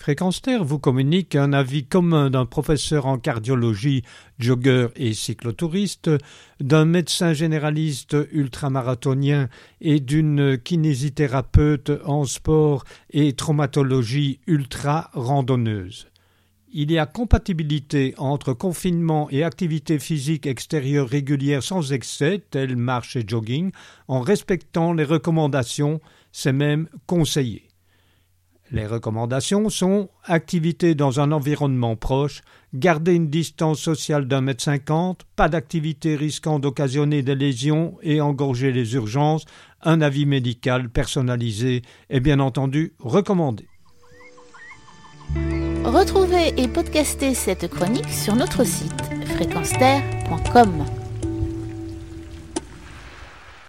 Fréquence vous communique un avis commun d'un professeur en cardiologie, jogger et cyclotouriste, d'un médecin généraliste ultramarathonien et d'une kinésithérapeute en sport et traumatologie ultra-randonneuse. Il y a compatibilité entre confinement et activité physique extérieure régulière sans excès, telle marche et jogging, en respectant les recommandations, c'est même conseillé. Les recommandations sont activité dans un environnement proche, garder une distance sociale d'un mètre cinquante, pas d'activité risquant d'occasionner des lésions et engorger les urgences, un avis médical personnalisé est bien entendu recommandé. Retrouvez et podcastez cette chronique sur notre site fréquenceterre.com.